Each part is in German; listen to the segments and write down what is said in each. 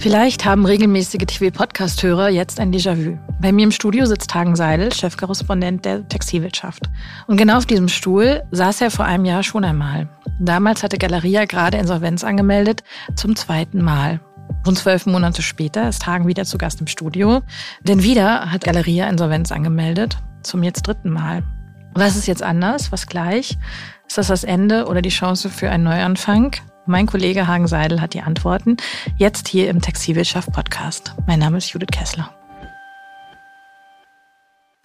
Vielleicht haben regelmäßige TV-Podcast-Hörer jetzt ein Déjà-vu. Bei mir im Studio sitzt Hagen Seidel, Chefkorrespondent der Textilwirtschaft. Und genau auf diesem Stuhl saß er vor einem Jahr schon einmal. Damals hatte Galeria gerade Insolvenz angemeldet, zum zweiten Mal. Rund zwölf Monate später ist Hagen wieder zu Gast im Studio. Denn wieder hat Galeria Insolvenz angemeldet, zum jetzt dritten Mal. Was ist jetzt anders? Was gleich? Ist das das Ende oder die Chance für einen Neuanfang? Mein Kollege Hagen Seidel hat die Antworten jetzt hier im Textilwirtschaft Podcast. Mein Name ist Judith Kessler.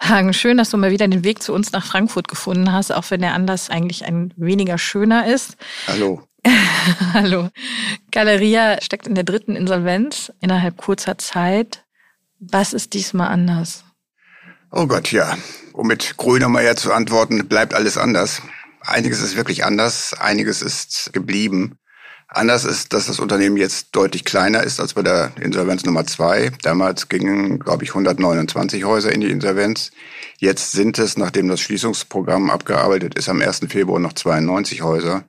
Hagen, schön, dass du mal wieder den Weg zu uns nach Frankfurt gefunden hast, auch wenn der Anlass eigentlich ein weniger schöner ist. Hallo. Hallo. Galeria steckt in der dritten Insolvenz innerhalb kurzer Zeit. Was ist diesmal anders? Oh Gott, ja. Um mit Grönemeyer zu antworten, bleibt alles anders. Einiges ist wirklich anders, einiges ist geblieben. Anders ist, dass das Unternehmen jetzt deutlich kleiner ist als bei der Insolvenz Nummer zwei. Damals gingen, glaube ich, 129 Häuser in die Insolvenz. Jetzt sind es, nachdem das Schließungsprogramm abgearbeitet ist, am 1. Februar noch 92 Häuser.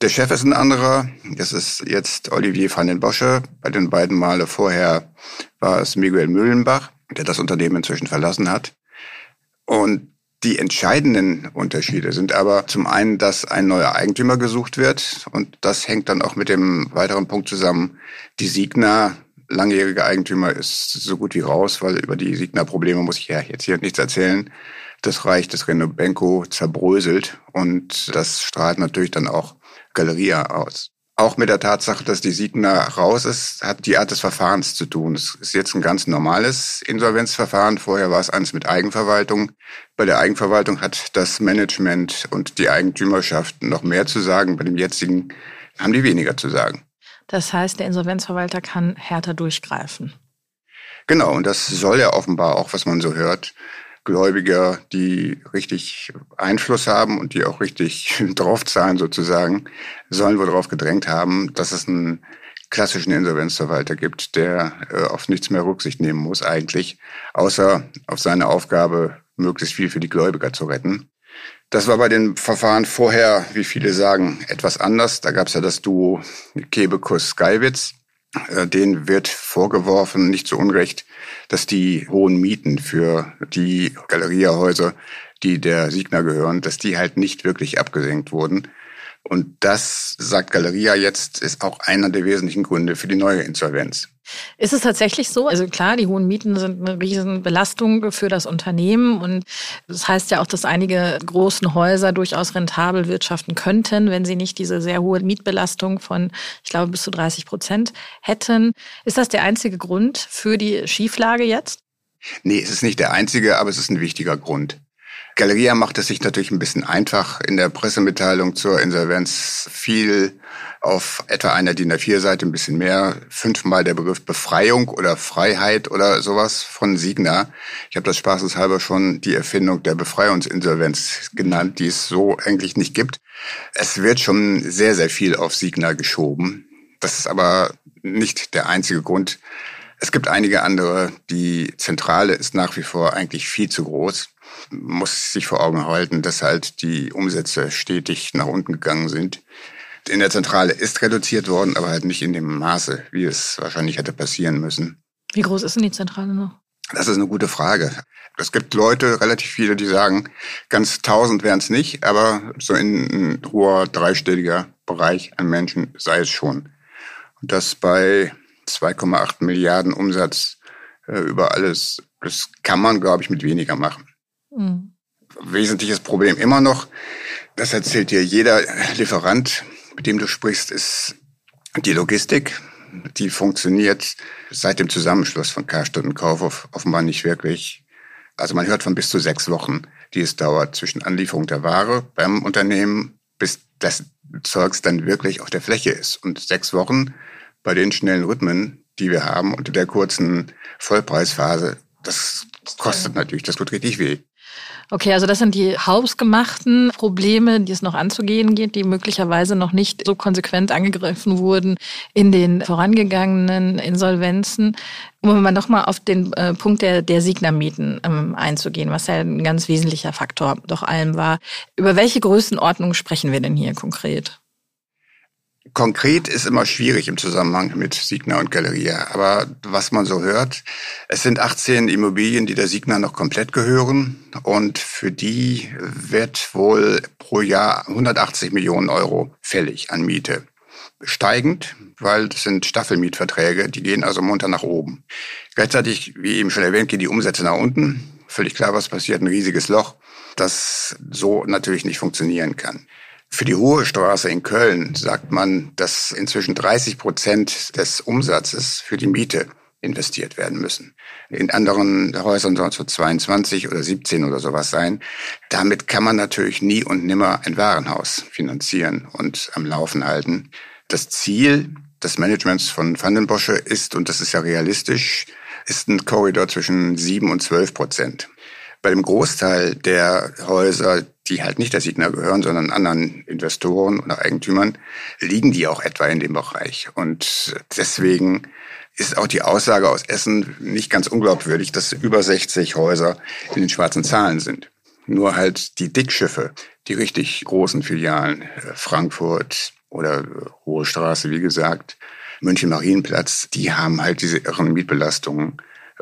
Der Chef ist ein anderer. Das ist jetzt Olivier van den Bosche. Bei den beiden Male vorher war es Miguel Mühlenbach, der das Unternehmen inzwischen verlassen hat. Und die entscheidenden Unterschiede sind aber zum einen, dass ein neuer Eigentümer gesucht wird und das hängt dann auch mit dem weiteren Punkt zusammen. Die Signa, langjährige Eigentümer, ist so gut wie raus, weil über die Signa-Probleme muss ich ja jetzt hier nichts erzählen. Das Reich des Renobenko zerbröselt und das strahlt natürlich dann auch Galeria aus. Auch mit der Tatsache, dass die Signa raus ist, hat die Art des Verfahrens zu tun. Es ist jetzt ein ganz normales Insolvenzverfahren. Vorher war es eins mit Eigenverwaltung. Bei der Eigenverwaltung hat das Management und die Eigentümerschaft noch mehr zu sagen. Bei dem jetzigen haben die weniger zu sagen. Das heißt, der Insolvenzverwalter kann härter durchgreifen. Genau, und das soll ja offenbar auch, was man so hört, Gläubiger, die richtig Einfluss haben und die auch richtig draufzahlen sozusagen, sollen wohl darauf gedrängt haben, dass es einen klassischen Insolvenzverwalter gibt, der äh, auf nichts mehr Rücksicht nehmen muss eigentlich, außer auf seine Aufgabe, möglichst viel für die Gläubiger zu retten. Das war bei den Verfahren vorher, wie viele sagen, etwas anders. Da gab es ja das Duo Kebekus-Skywitz. Äh, denen wird vorgeworfen, nicht zu Unrecht, dass die hohen Mieten für die Galeriehäuser, die der Signa gehören, dass die halt nicht wirklich abgesenkt wurden. Und das, sagt Galeria jetzt, ist auch einer der wesentlichen Gründe für die neue Insolvenz. Ist es tatsächlich so? Also klar, die hohen Mieten sind eine Riesenbelastung für das Unternehmen und das heißt ja auch, dass einige großen Häuser durchaus rentabel wirtschaften könnten, wenn sie nicht diese sehr hohe Mietbelastung von, ich glaube, bis zu 30 Prozent hätten. Ist das der einzige Grund für die Schieflage jetzt? Nee, es ist nicht der einzige, aber es ist ein wichtiger Grund. Galeria macht es sich natürlich ein bisschen einfach in der Pressemitteilung zur Insolvenz viel auf etwa einer DIN A4-Seite ein bisschen mehr, fünfmal der Begriff Befreiung oder Freiheit oder sowas von Signa. Ich habe das spaßeshalber schon die Erfindung der Befreiungsinsolvenz genannt, die es so eigentlich nicht gibt. Es wird schon sehr, sehr viel auf Signa geschoben. Das ist aber nicht der einzige Grund. Es gibt einige andere. Die Zentrale ist nach wie vor eigentlich viel zu groß muss sich vor Augen halten, dass halt die Umsätze stetig nach unten gegangen sind. In der Zentrale ist reduziert worden, aber halt nicht in dem Maße, wie es wahrscheinlich hätte passieren müssen. Wie groß ist denn die Zentrale noch? Das ist eine gute Frage. Es gibt Leute, relativ viele, die sagen, ganz tausend wären es nicht, aber so in ein hoher dreistelliger Bereich an Menschen sei es schon. Und das bei 2,8 Milliarden Umsatz äh, über alles, das kann man, glaube ich, mit weniger machen. Mhm. Wesentliches Problem immer noch, das erzählt dir jeder Lieferant, mit dem du sprichst, ist die Logistik. Die funktioniert seit dem Zusammenschluss von Karstadt und Kaufhof offenbar nicht wirklich. Also man hört von bis zu sechs Wochen, die es dauert zwischen Anlieferung der Ware beim Unternehmen, bis das Zeugs dann wirklich auf der Fläche ist. Und sechs Wochen bei den schnellen Rhythmen, die wir haben unter der kurzen Vollpreisphase, das kostet natürlich, das tut richtig weh. Okay, also das sind die hausgemachten Probleme, die es noch anzugehen geht, die möglicherweise noch nicht so konsequent angegriffen wurden in den vorangegangenen Insolvenzen. Um mal nochmal auf den äh, Punkt der, der Signa-Mieten ähm, einzugehen, was ja ein ganz wesentlicher Faktor doch allem war. Über welche Größenordnung sprechen wir denn hier konkret? Konkret ist immer schwierig im Zusammenhang mit Signa und Galeria. Aber was man so hört, es sind 18 Immobilien, die der Signa noch komplett gehören. Und für die wird wohl pro Jahr 180 Millionen Euro fällig an Miete. Steigend, weil das sind Staffelmietverträge, die gehen also munter nach oben. Gleichzeitig, wie eben schon erwähnt, gehen die Umsätze nach unten. Völlig klar, was passiert, ein riesiges Loch, das so natürlich nicht funktionieren kann. Für die Hohe Straße in Köln sagt man, dass inzwischen 30 Prozent des Umsatzes für die Miete investiert werden müssen. In anderen Häusern soll es so 22 oder 17 oder sowas sein. Damit kann man natürlich nie und nimmer ein Warenhaus finanzieren und am Laufen halten. Das Ziel des Managements von Vandenbosche ist, und das ist ja realistisch, ist ein Korridor zwischen 7 und 12 Prozent. Bei dem Großteil der Häuser, die halt nicht der Signa gehören, sondern anderen Investoren oder Eigentümern, liegen die auch etwa in dem Bereich. Und deswegen ist auch die Aussage aus Essen nicht ganz unglaubwürdig, dass über 60 Häuser in den schwarzen Zahlen sind. Nur halt die Dickschiffe, die richtig großen Filialen, äh, Frankfurt oder Hohe Straße, wie gesagt, München Marienplatz, die haben halt diese irren Mietbelastungen.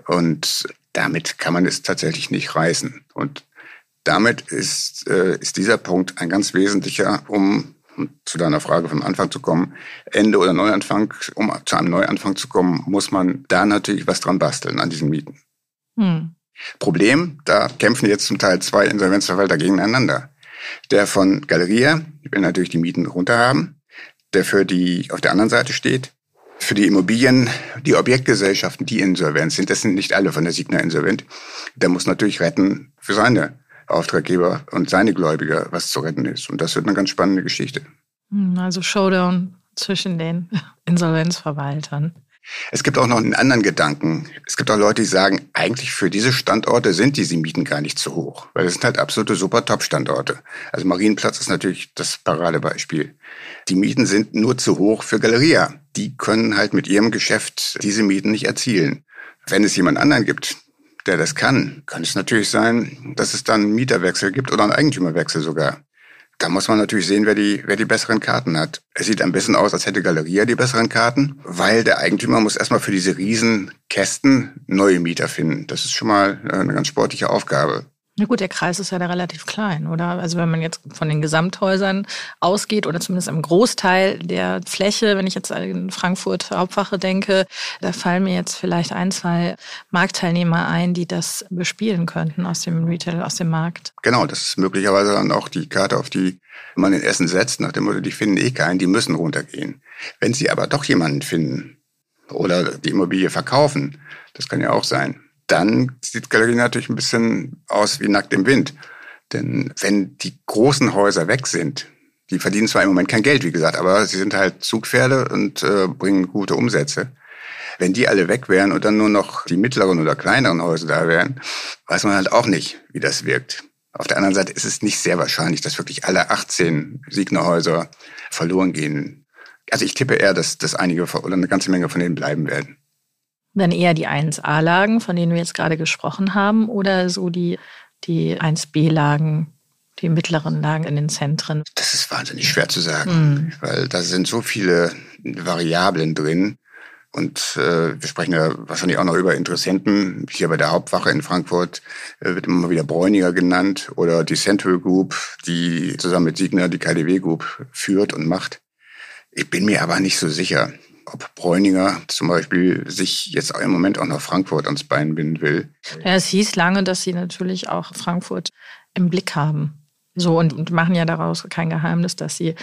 Und damit kann man es tatsächlich nicht reißen. Und damit ist, äh, ist dieser Punkt ein ganz wesentlicher, um zu deiner Frage vom Anfang zu kommen, Ende oder Neuanfang, um zu einem Neuanfang zu kommen, muss man da natürlich was dran basteln an diesen Mieten. Hm. Problem, da kämpfen jetzt zum Teil zwei Insolvenzverwalter gegeneinander. Der von Galeria will natürlich die Mieten runterhaben, der für die auf der anderen Seite steht, für die Immobilien, die Objektgesellschaften, die insolvent sind, das sind nicht alle von der Signa insolvent, der muss natürlich retten für seine Auftraggeber und seine Gläubiger, was zu retten ist. Und das wird eine ganz spannende Geschichte. Hm, also Showdown zwischen den Insolvenzverwaltern. Es gibt auch noch einen anderen Gedanken. Es gibt auch Leute, die sagen, eigentlich für diese Standorte sind diese Mieten gar nicht zu hoch, weil es sind halt absolute super Top-Standorte. Also Marienplatz ist natürlich das Paradebeispiel. Die Mieten sind nur zu hoch für Galeria. Die können halt mit ihrem Geschäft diese Mieten nicht erzielen. Wenn es jemand anderen gibt, der das kann, kann es natürlich sein, dass es dann einen Mieterwechsel gibt oder einen Eigentümerwechsel sogar. Da muss man natürlich sehen, wer die, wer die besseren Karten hat. Es sieht ein bisschen aus, als hätte Galeria die besseren Karten, weil der Eigentümer muss erstmal für diese riesen Kästen neue Mieter finden. Das ist schon mal eine ganz sportliche Aufgabe. Na gut, der Kreis ist ja da relativ klein, oder? Also wenn man jetzt von den Gesamthäusern ausgeht oder zumindest im Großteil der Fläche, wenn ich jetzt an Frankfurt Hauptwache denke, da fallen mir jetzt vielleicht ein, zwei Marktteilnehmer ein, die das bespielen könnten aus dem Retail, aus dem Markt. Genau, das ist möglicherweise dann auch die Karte, auf die man in Essen setzt, nach dem Motto, die finden eh keinen, die müssen runtergehen. Wenn sie aber doch jemanden finden oder die Immobilie verkaufen, das kann ja auch sein, dann sieht Galerie natürlich ein bisschen aus wie nackt im Wind. Denn wenn die großen Häuser weg sind, die verdienen zwar im Moment kein Geld, wie gesagt, aber sie sind halt Zugpferde und äh, bringen gute Umsätze. Wenn die alle weg wären und dann nur noch die mittleren oder kleineren Häuser da wären, weiß man halt auch nicht, wie das wirkt. Auf der anderen Seite ist es nicht sehr wahrscheinlich, dass wirklich alle 18 Siegnerhäuser verloren gehen. Also ich tippe eher, dass, dass einige oder eine ganze Menge von denen bleiben werden. Dann eher die 1a-Lagen, von denen wir jetzt gerade gesprochen haben, oder so die, die 1b-Lagen, die mittleren Lagen in den Zentren? Das ist wahnsinnig schwer zu sagen, mhm. weil da sind so viele Variablen drin. Und äh, wir sprechen ja wahrscheinlich auch noch über Interessenten. Hier bei der Hauptwache in Frankfurt äh, wird immer wieder Bräuniger genannt oder die Central Group, die zusammen mit Signer die KDW Group führt und macht. Ich bin mir aber nicht so sicher ob Bräuninger zum Beispiel sich jetzt im Moment auch noch Frankfurt ans Bein binden will. Ja, es hieß lange, dass sie natürlich auch Frankfurt im Blick haben. So und, und machen ja daraus kein Geheimnis, dass sie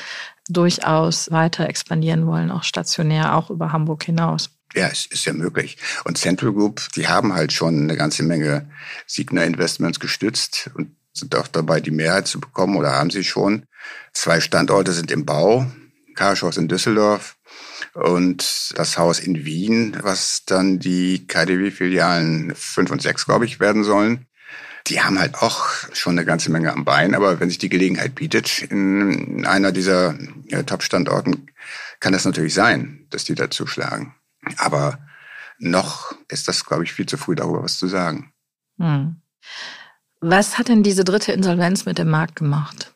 durchaus weiter expandieren wollen, auch stationär, auch über Hamburg hinaus. Ja, es ist ja möglich. Und Central Group, die haben halt schon eine ganze Menge Signer Investments gestützt und sind auch dabei, die Mehrheit zu bekommen oder haben sie schon. Zwei Standorte sind im Bau. Karschhaus in Düsseldorf und das Haus in Wien, was dann die KDW-Filialen 5 und 6, glaube ich, werden sollen. Die haben halt auch schon eine ganze Menge am Bein, aber wenn sich die Gelegenheit bietet, in einer dieser ja, Top-Standorten, kann das natürlich sein, dass die da zuschlagen. Aber noch ist das, glaube ich, viel zu früh darüber was zu sagen. Hm. Was hat denn diese dritte Insolvenz mit dem Markt gemacht?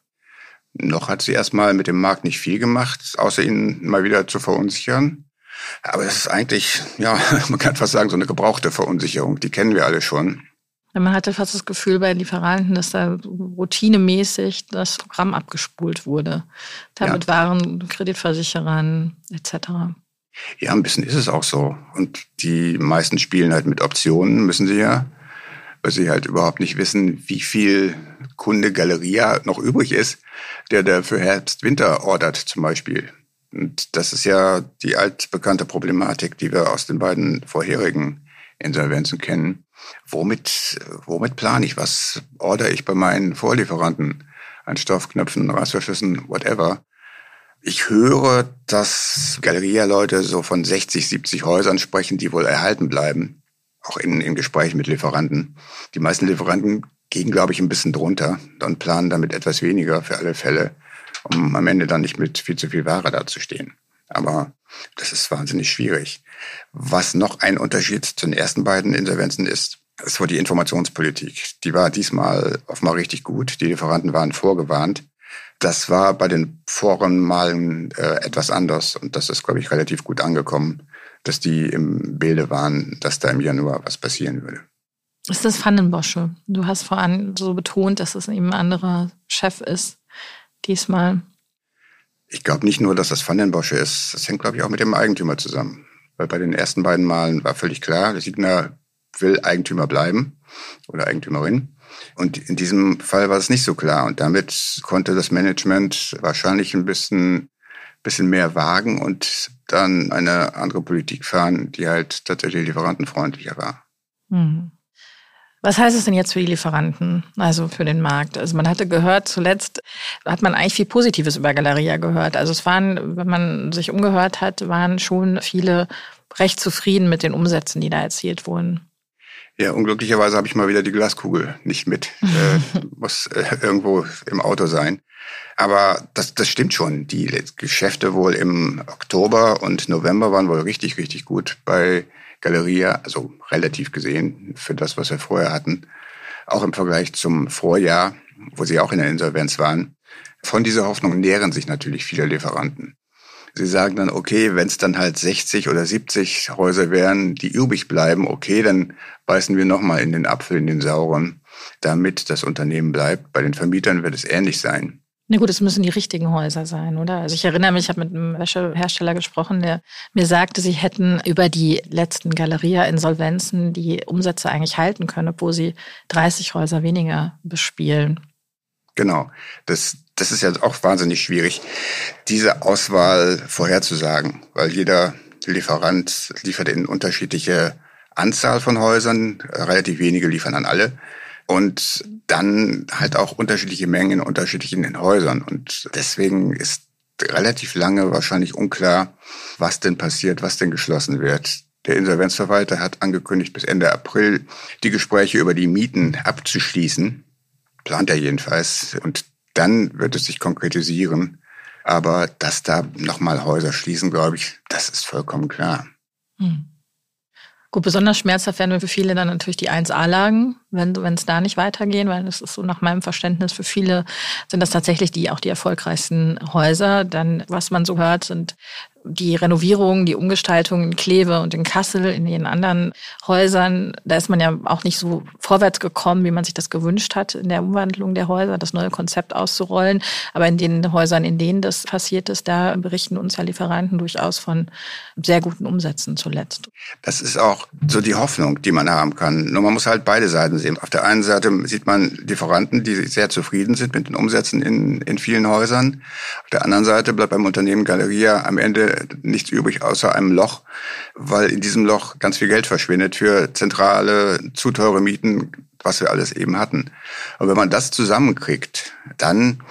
Noch hat sie erstmal mit dem Markt nicht viel gemacht, außer ihn mal wieder zu verunsichern. Aber das ist eigentlich, ja, man kann fast sagen, so eine gebrauchte Verunsicherung. Die kennen wir alle schon. Man hatte fast das Gefühl bei Lieferanten, dass da routinemäßig das Programm abgespult wurde. Damit ja. waren Kreditversicherern etc. Ja, ein bisschen ist es auch so. Und die meisten spielen halt mit Optionen, müssen sie ja, weil sie halt überhaupt nicht wissen, wie viel Kunde Galeria noch übrig ist, der da für Herbst, Winter ordert zum Beispiel. Und das ist ja die altbekannte Problematik, die wir aus den beiden vorherigen Insolvenzen kennen. Womit, womit plane ich? Was order ich bei meinen Vorlieferanten an Stoffknöpfen, Reißverschlüssen, whatever? Ich höre, dass Galeria-Leute so von 60, 70 Häusern sprechen, die wohl erhalten bleiben. Auch in, in Gesprächen mit Lieferanten. Die meisten Lieferanten gehen, glaube ich, ein bisschen drunter und planen damit etwas weniger für alle Fälle, um am Ende dann nicht mit viel zu viel Ware dazustehen. Aber das ist wahnsinnig schwierig. Was noch ein Unterschied zu den ersten beiden Insolvenzen ist, es war die Informationspolitik. Die war diesmal offenbar richtig gut. Die Lieferanten waren vorgewarnt. Das war bei den vorigen Malen äh, etwas anders und das ist, glaube ich, relativ gut angekommen, dass die im Bilde waren, dass da im Januar was passieren würde. Ist das Pfannenbosche? Du hast vorhin so betont, dass es eben ein anderer Chef ist diesmal. Ich glaube nicht nur, dass das Pfannenbosche ist. Das hängt, glaube ich, auch mit dem Eigentümer zusammen. Weil bei den ersten beiden Malen war völlig klar, der Signer will Eigentümer bleiben oder Eigentümerin. Und in diesem Fall war es nicht so klar. Und damit konnte das Management wahrscheinlich ein bisschen, bisschen mehr wagen und dann eine andere Politik fahren, die halt tatsächlich lieferantenfreundlicher war. Mhm. Was heißt es denn jetzt für die Lieferanten, also für den Markt? Also man hatte gehört, zuletzt hat man eigentlich viel Positives über Galeria gehört. Also es waren, wenn man sich umgehört hat, waren schon viele recht zufrieden mit den Umsätzen, die da erzielt wurden. Ja, unglücklicherweise habe ich mal wieder die Glaskugel nicht mit. äh, muss äh, irgendwo im Auto sein. Aber das, das stimmt schon. Die Geschäfte wohl im Oktober und November waren wohl richtig, richtig gut bei Galeria, also relativ gesehen für das, was wir vorher hatten. Auch im Vergleich zum Vorjahr, wo sie auch in der Insolvenz waren. Von dieser Hoffnung nähren sich natürlich viele Lieferanten. Sie sagen dann, okay, wenn es dann halt 60 oder 70 Häuser wären, die übrig bleiben, okay, dann beißen wir nochmal in den Apfel, in den sauren, damit das Unternehmen bleibt. Bei den Vermietern wird es ähnlich sein. Na gut, es müssen die richtigen Häuser sein, oder? Also ich erinnere mich, ich habe mit einem Wäschehersteller gesprochen, der mir sagte, sie hätten über die letzten Galeria-Insolvenzen die Umsätze eigentlich halten können, obwohl sie 30 Häuser weniger bespielen. Genau. Das, das ist ja auch wahnsinnig schwierig, diese Auswahl vorherzusagen, weil jeder Lieferant liefert in unterschiedliche Anzahl von Häusern, relativ wenige liefern an alle und dann halt auch unterschiedliche Mengen in unterschiedlichen Häusern und deswegen ist relativ lange wahrscheinlich unklar, was denn passiert, was denn geschlossen wird. Der Insolvenzverwalter hat angekündigt, bis Ende April die Gespräche über die Mieten abzuschließen plant er jedenfalls. Und dann wird es sich konkretisieren. Aber dass da nochmal Häuser schließen, glaube ich, das ist vollkommen klar. Hm. Gut, besonders schmerzhaft werden für viele dann natürlich die 1A-Lagen, wenn es da nicht weitergehen, weil das ist so nach meinem Verständnis für viele sind das tatsächlich die auch die erfolgreichsten Häuser. Dann, was man so hört, sind die Renovierung, die Umgestaltung in Kleve und in Kassel, in den anderen Häusern, da ist man ja auch nicht so vorwärts gekommen, wie man sich das gewünscht hat in der Umwandlung der Häuser, das neue Konzept auszurollen. Aber in den Häusern, in denen das passiert ist, da berichten uns ja Lieferanten durchaus von sehr guten Umsätzen zuletzt. Das ist auch so die Hoffnung, die man haben kann. Nur man muss halt beide Seiten sehen. Auf der einen Seite sieht man Lieferanten, die sehr zufrieden sind mit den Umsätzen in, in vielen Häusern. Auf der anderen Seite bleibt beim Unternehmen Galeria am Ende nichts übrig außer einem Loch, weil in diesem Loch ganz viel Geld verschwindet für zentrale, zu teure Mieten, was wir alles eben hatten. Und wenn man das zusammenkriegt, dann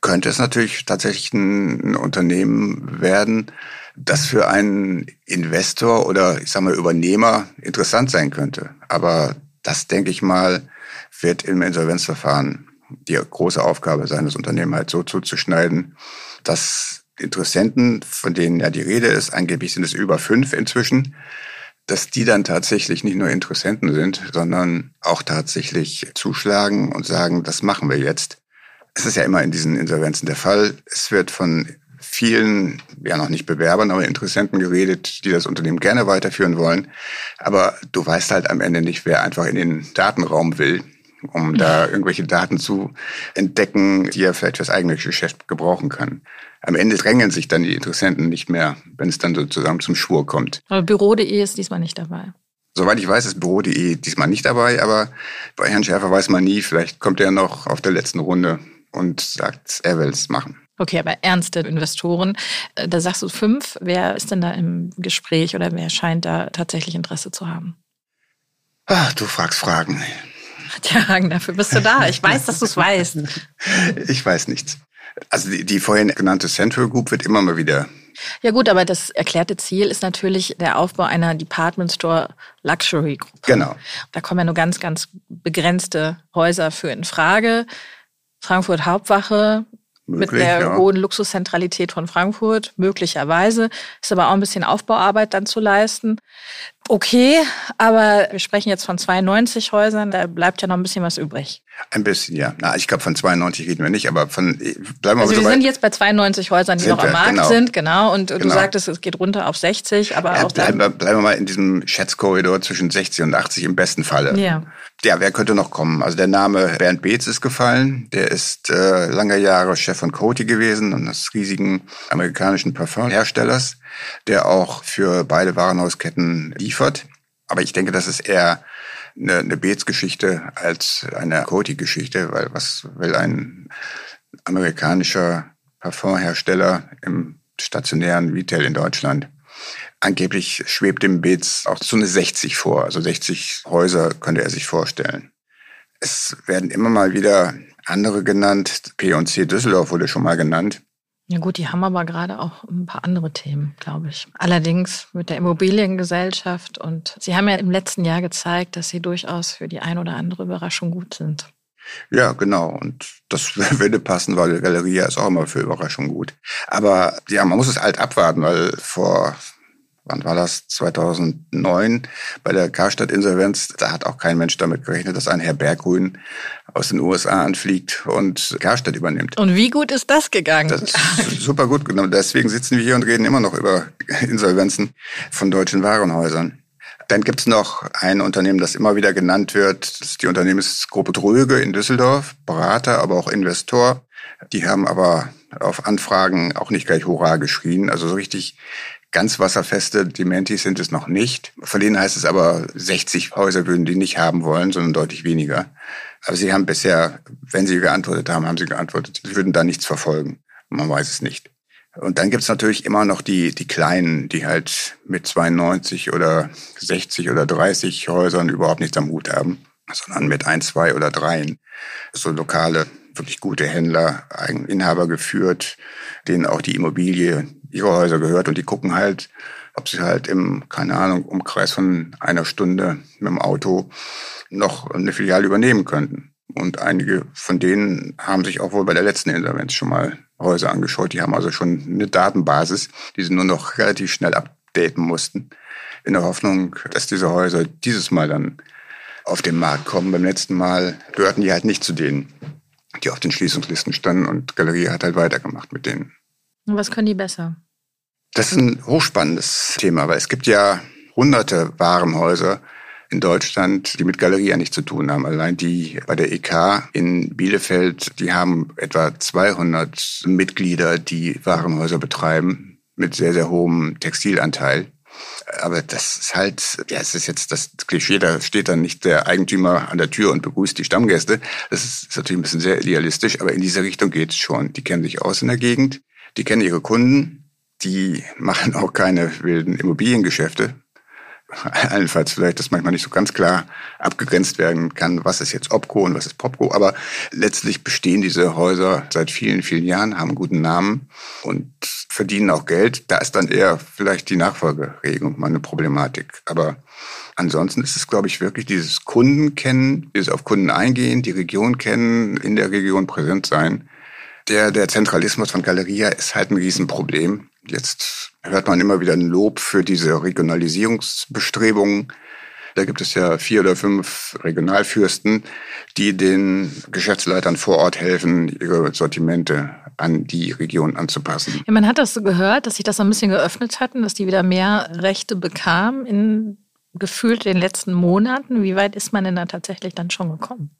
könnte es natürlich tatsächlich ein, Unternehmen werden, das für einen Investor oder ich sag mal Übernehmer interessant sein könnte. Aber das, denke ich mal, wird im Insolvenzverfahren die große Aufgabe sein, das Unternehmen halt so zuzuschneiden, dass Interessenten, von denen ja die Rede ist, angeblich sind es über fünf inzwischen, dass die dann tatsächlich nicht nur Interessenten sind, sondern auch tatsächlich zuschlagen und sagen, das machen wir jetzt. Es ist ja immer in diesen Insolvenzen der Fall. Es wird von vielen, ja noch nicht Bewerbern, aber Interessenten geredet, die das Unternehmen gerne weiterführen wollen. Aber du weißt halt am Ende nicht, wer einfach in den Datenraum will, um da irgendwelche Daten zu entdecken, die er vielleicht fürs eigene Geschäft gebrauchen kann. Am Ende drängen sich dann die Interessenten nicht mehr, wenn es dann sozusagen zum Schwur kommt. Aber Büro.de ist diesmal nicht dabei. Soweit ich weiß, ist Büro.de diesmal nicht dabei, aber bei Herrn Schäfer weiß man nie, vielleicht kommt er noch auf der letzten Runde und sagt, er will es machen. Okay, aber ernste Investoren, äh, da sagst du fünf. Wer ist denn da im Gespräch oder wer scheint da tatsächlich Interesse zu haben? Ach, du fragst Fragen. Tja, Hagen, dafür bist du da. Ich weiß, dass du es weißt. Ich weiß nichts. Also die, die vorhin genannte Central Group wird immer mal wieder ja gut, aber das erklärte Ziel ist natürlich der Aufbau einer Department Store Luxury Gruppe. Genau. Da kommen ja nur ganz, ganz begrenzte Häuser für in Frage. Frankfurt Hauptwache, Möglich, mit der ja. hohen Luxuszentralität von Frankfurt, möglicherweise. Ist aber auch ein bisschen Aufbauarbeit dann zu leisten. Okay, aber wir sprechen jetzt von 92 Häusern, da bleibt ja noch ein bisschen was übrig. Ein bisschen, ja. Na, ich glaube, von 92 reden wir nicht, aber von bleiben wir Also wir so sind jetzt bei 92 Häusern, die noch am Markt genau. sind, genau. Und genau. du sagtest, es geht runter auf 60, aber ja, auch bleiben, wir, bleiben wir mal in diesem Schätzkorridor zwischen 60 und 80 im besten Falle. Ja. Ja, wer könnte noch kommen? Also der Name Bernd Beetz ist gefallen. Der ist äh, lange Jahre Chef von Coty gewesen, eines riesigen amerikanischen Parfumherstellers, der auch für beide Warenhausketten liefert. Aber ich denke, das ist eher eine, eine Beetz-Geschichte als eine Coty-Geschichte, weil was will ein amerikanischer Parfumhersteller im stationären Retail in Deutschland? Angeblich schwebt dem Beetz auch so eine 60 vor, also 60 Häuser könnte er sich vorstellen. Es werden immer mal wieder andere genannt. P&C Düsseldorf wurde schon mal genannt. Ja gut, die haben aber gerade auch ein paar andere Themen, glaube ich. Allerdings mit der Immobiliengesellschaft und Sie haben ja im letzten Jahr gezeigt, dass Sie durchaus für die ein oder andere Überraschung gut sind. Ja, genau. Und das würde passen, weil Galeria ist auch immer für Überraschung gut. Aber ja, man muss es halt abwarten, weil vor wann war das? 2009 bei der Karstadt-Insolvenz. Da hat auch kein Mensch damit gerechnet, dass ein Herr Berggrün aus den USA anfliegt und Karstadt übernimmt. Und wie gut ist das gegangen? Das ist super gut genommen. Deswegen sitzen wir hier und reden immer noch über Insolvenzen von deutschen Warenhäusern. Dann gibt's noch ein Unternehmen, das immer wieder genannt wird. Das ist die Unternehmensgruppe Dröge in Düsseldorf, Berater, aber auch Investor. Die haben aber auf Anfragen auch nicht gleich Hurra geschrien. Also so richtig Ganz wasserfeste Dementis sind es noch nicht. Von denen heißt es aber, 60 Häuser würden die nicht haben wollen, sondern deutlich weniger. Aber sie haben bisher, wenn sie geantwortet haben, haben sie geantwortet, sie würden da nichts verfolgen. Man weiß es nicht. Und dann gibt's natürlich immer noch die, die Kleinen, die halt mit 92 oder 60 oder 30 Häusern überhaupt nichts am Hut haben, sondern mit ein, zwei oder dreien. So lokale, wirklich gute Händler, Inhaber geführt, denen auch die Immobilie ihre Häuser gehört und die gucken halt, ob sie halt im, keine Ahnung, Umkreis von einer Stunde mit dem Auto noch eine Filiale übernehmen könnten. Und einige von denen haben sich auch wohl bei der letzten Insolvenz schon mal Häuser angeschaut. Die haben also schon eine Datenbasis, die sie nur noch relativ schnell updaten mussten, in der Hoffnung, dass diese Häuser dieses Mal dann auf den Markt kommen. Beim letzten Mal gehörten die halt nicht zu denen, die auf den Schließungslisten standen und Galerie hat halt weitergemacht mit denen. Und was können die besser? Das ist ein hochspannendes Thema, weil es gibt ja hunderte Warenhäuser in Deutschland, die mit Galeria nichts zu tun haben. Allein die bei der EK in Bielefeld, die haben etwa 200 Mitglieder, die Warenhäuser betreiben mit sehr, sehr hohem Textilanteil. Aber das ist halt, ja, es ist jetzt das Klischee, da steht dann nicht der Eigentümer an der Tür und begrüßt die Stammgäste. Das ist, ist natürlich ein bisschen sehr idealistisch, aber in diese Richtung geht es schon. Die kennen sich aus in der Gegend, die kennen ihre Kunden, die machen auch keine wilden Immobiliengeschäfte. Allenfalls vielleicht, dass manchmal nicht so ganz klar abgegrenzt werden kann, was ist jetzt Opco und was ist Popco. Aber letztlich bestehen diese Häuser seit vielen, vielen Jahren, haben einen guten Namen und verdienen auch Geld. Da ist dann eher vielleicht die Nachfolgeregelung mal eine Problematik. Aber ansonsten ist es, glaube ich, wirklich dieses Kunden kennen, dieses auf Kunden eingehen, die Region kennen, in der Region präsent sein der, der Zentralismus von Galeria ist halt ein Riesenproblem. Jetzt hört man immer wieder ein Lob für diese Regionalisierungsbestrebungen. Da gibt es ja vier oder fünf Regionalfürsten, die den Geschäftsleitern vor Ort helfen, ihre Sortimente an die Region anzupassen. Ja, man hat das so gehört, dass sich das ein bisschen geöffnet hatten, dass die wieder mehr Rechte bekamen in gefühlt den letzten Monaten. Wie weit ist man denn da tatsächlich dann schon gekommen?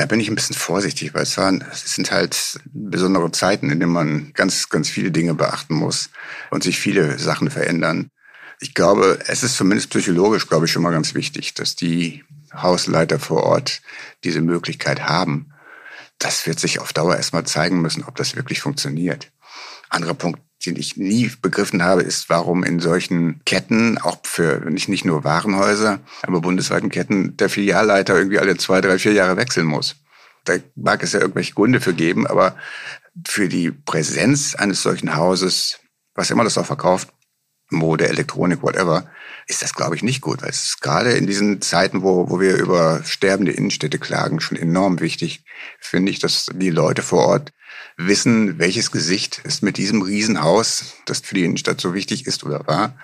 Da bin ich ein bisschen vorsichtig, weil es, waren, es sind halt besondere Zeiten, in denen man ganz, ganz viele Dinge beachten muss und sich viele Sachen verändern. Ich glaube, es ist zumindest psychologisch, glaube ich, schon mal ganz wichtig, dass die Hausleiter vor Ort diese Möglichkeit haben. Das wird sich auf Dauer erstmal zeigen müssen, ob das wirklich funktioniert. Anderer Punkt, den ich nie begriffen habe, ist, warum in solchen Ketten, auch für nicht, nicht nur Warenhäuser, aber bundesweiten Ketten, der Filialleiter irgendwie alle zwei, drei, vier Jahre wechseln muss. Da mag es ja irgendwelche Gründe für geben, aber für die Präsenz eines solchen Hauses, was immer das auch verkauft, Mode, Elektronik, whatever, ist das, glaube ich, nicht gut. Weil es ist gerade in diesen Zeiten, wo, wo wir über sterbende Innenstädte klagen, schon enorm wichtig, finde ich, dass die Leute vor Ort wissen, welches Gesicht ist mit diesem Riesenhaus, das für die Innenstadt so wichtig ist oder war,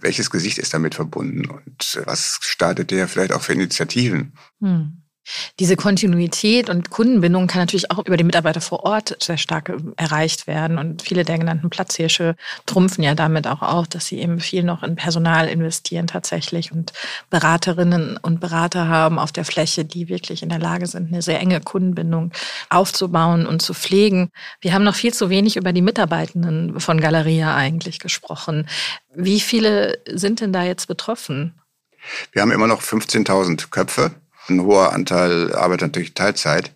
welches Gesicht ist damit verbunden und was startet der vielleicht auch für Initiativen. Hm. Diese Kontinuität und Kundenbindung kann natürlich auch über die Mitarbeiter vor Ort sehr stark äh, erreicht werden. Und viele der genannten Platzhirsche trumpfen ja damit auch auf, dass sie eben viel noch in Personal investieren tatsächlich und Beraterinnen und Berater haben auf der Fläche, die wirklich in der Lage sind, eine sehr enge Kundenbindung aufzubauen und zu pflegen. Wir haben noch viel zu wenig über die Mitarbeitenden von Galeria eigentlich gesprochen. Wie viele sind denn da jetzt betroffen? Wir haben immer noch 15.000 Köpfe ein hoher Anteil arbeitet natürlich Teilzeit.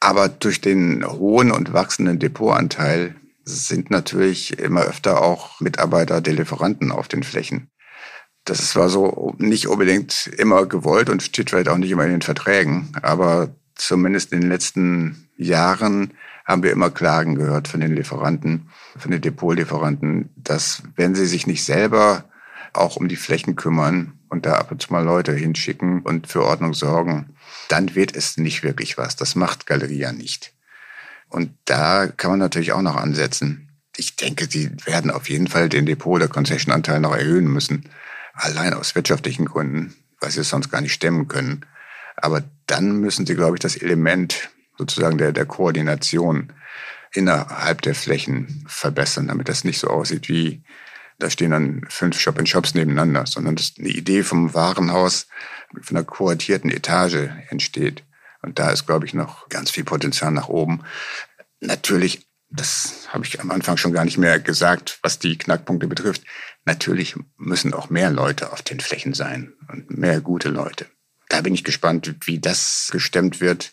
Aber durch den hohen und wachsenden Depotanteil sind natürlich immer öfter auch Mitarbeiter der Lieferanten auf den Flächen. Das war so nicht unbedingt immer gewollt und steht vielleicht auch nicht immer in den Verträgen. Aber zumindest in den letzten Jahren haben wir immer Klagen gehört von den Lieferanten, von den Depotlieferanten, dass wenn sie sich nicht selber auch um die Flächen kümmern, und da ab und zu mal Leute hinschicken und für Ordnung sorgen, dann wird es nicht wirklich was. Das macht Galeria nicht. Und da kann man natürlich auch noch ansetzen. Ich denke, sie werden auf jeden Fall den Depot- oder Concession-Anteil noch erhöhen müssen. Allein aus wirtschaftlichen Gründen, weil sie es sonst gar nicht stemmen können. Aber dann müssen sie, glaube ich, das Element sozusagen der, der Koordination innerhalb der Flächen verbessern, damit das nicht so aussieht wie da stehen dann fünf Shop-in-Shops nebeneinander, sondern dass eine Idee vom Warenhaus von einer kuratierten Etage entsteht. Und da ist, glaube ich, noch ganz viel Potenzial nach oben. Natürlich, das habe ich am Anfang schon gar nicht mehr gesagt, was die Knackpunkte betrifft. Natürlich müssen auch mehr Leute auf den Flächen sein und mehr gute Leute. Da bin ich gespannt, wie das gestemmt wird.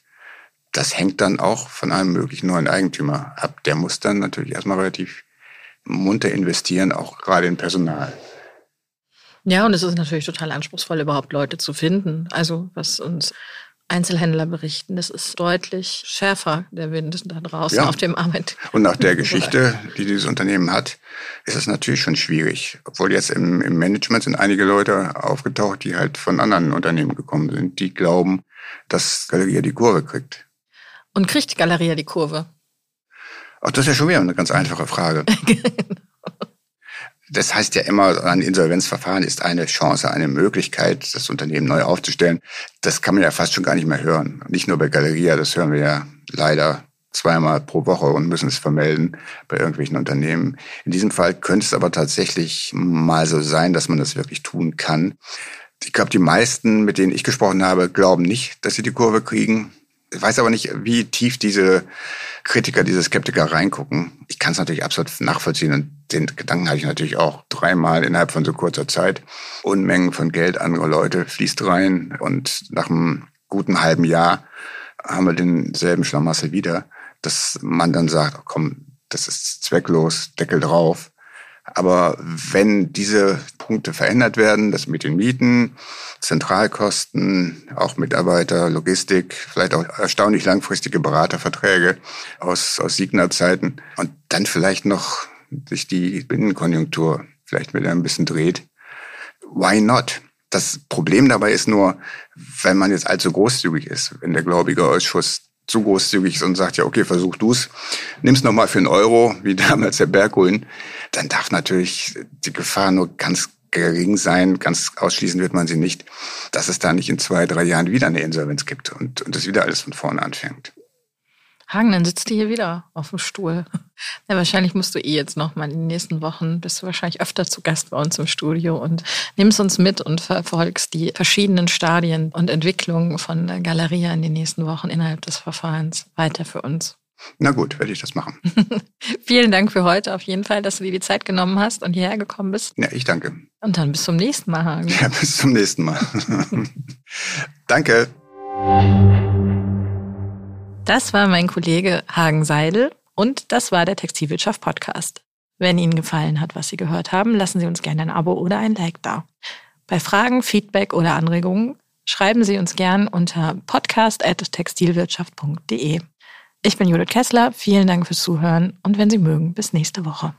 Das hängt dann auch von einem möglichen neuen Eigentümer ab. Der muss dann natürlich erstmal relativ munter investieren, auch gerade in Personal. Ja, und es ist natürlich total anspruchsvoll, überhaupt Leute zu finden. Also was uns Einzelhändler berichten, das ist deutlich schärfer, der Wind da draußen ja. auf dem Arbeit. Und nach der Geschichte, die dieses Unternehmen hat, ist es natürlich schon schwierig. Obwohl jetzt im, im Management sind einige Leute aufgetaucht, die halt von anderen Unternehmen gekommen sind, die glauben, dass Galeria die Kurve kriegt. Und kriegt Galeria die Kurve? Ach, das ist ja schon wieder eine ganz einfache Frage. Das heißt ja immer, ein Insolvenzverfahren ist eine Chance, eine Möglichkeit, das Unternehmen neu aufzustellen. Das kann man ja fast schon gar nicht mehr hören. Nicht nur bei Galeria, das hören wir ja leider zweimal pro Woche und müssen es vermelden bei irgendwelchen Unternehmen. In diesem Fall könnte es aber tatsächlich mal so sein, dass man das wirklich tun kann. Ich glaube, die meisten, mit denen ich gesprochen habe, glauben nicht, dass sie die Kurve kriegen. Ich weiß aber nicht, wie tief diese Kritiker, diese Skeptiker reingucken. Ich kann es natürlich absolut nachvollziehen und den Gedanken hatte ich natürlich auch dreimal innerhalb von so kurzer Zeit. Unmengen von Geld anderer Leute fließt rein und nach einem guten halben Jahr haben wir denselben Schlamassel wieder, dass man dann sagt, oh komm, das ist zwecklos, Deckel drauf. Aber wenn diese Punkte verändert werden, das mit den Mieten, Zentralkosten, auch Mitarbeiter, Logistik, vielleicht auch erstaunlich langfristige Beraterverträge aus, aus Signa-Zeiten und dann vielleicht noch sich die Binnenkonjunktur vielleicht wieder ein bisschen dreht. Why not? Das Problem dabei ist nur, wenn man jetzt allzu großzügig ist, wenn der gläubige Ausschuss zu großzügig ist und sagt, ja, okay, versuch du's, nimm's nochmal für einen Euro, wie damals der Berggrün, dann darf natürlich die Gefahr nur ganz gering sein, ganz ausschließen wird man sie nicht, dass es da nicht in zwei, drei Jahren wieder eine Insolvenz gibt und, und es wieder alles von vorne anfängt. Hagen, dann sitzt du hier wieder auf dem Stuhl. Ja, wahrscheinlich musst du eh jetzt noch mal in den nächsten Wochen, bist du wahrscheinlich öfter zu Gast bei uns im Studio und nimmst uns mit und verfolgst die verschiedenen Stadien und Entwicklungen von Galeria in den nächsten Wochen innerhalb des Verfahrens weiter für uns. Na gut, werde ich das machen. Vielen Dank für heute auf jeden Fall, dass du dir die Zeit genommen hast und hierher gekommen bist. Ja, ich danke. Und dann bis zum nächsten Mal, Hagen. Ja, bis zum nächsten Mal. danke. Das war mein Kollege Hagen Seidel und das war der Textilwirtschaft Podcast. Wenn Ihnen gefallen hat, was Sie gehört haben, lassen Sie uns gerne ein Abo oder ein Like da. Bei Fragen, Feedback oder Anregungen schreiben Sie uns gern unter podcast.textilwirtschaft.de. Ich bin Judith Kessler, vielen Dank fürs Zuhören und wenn Sie mögen, bis nächste Woche.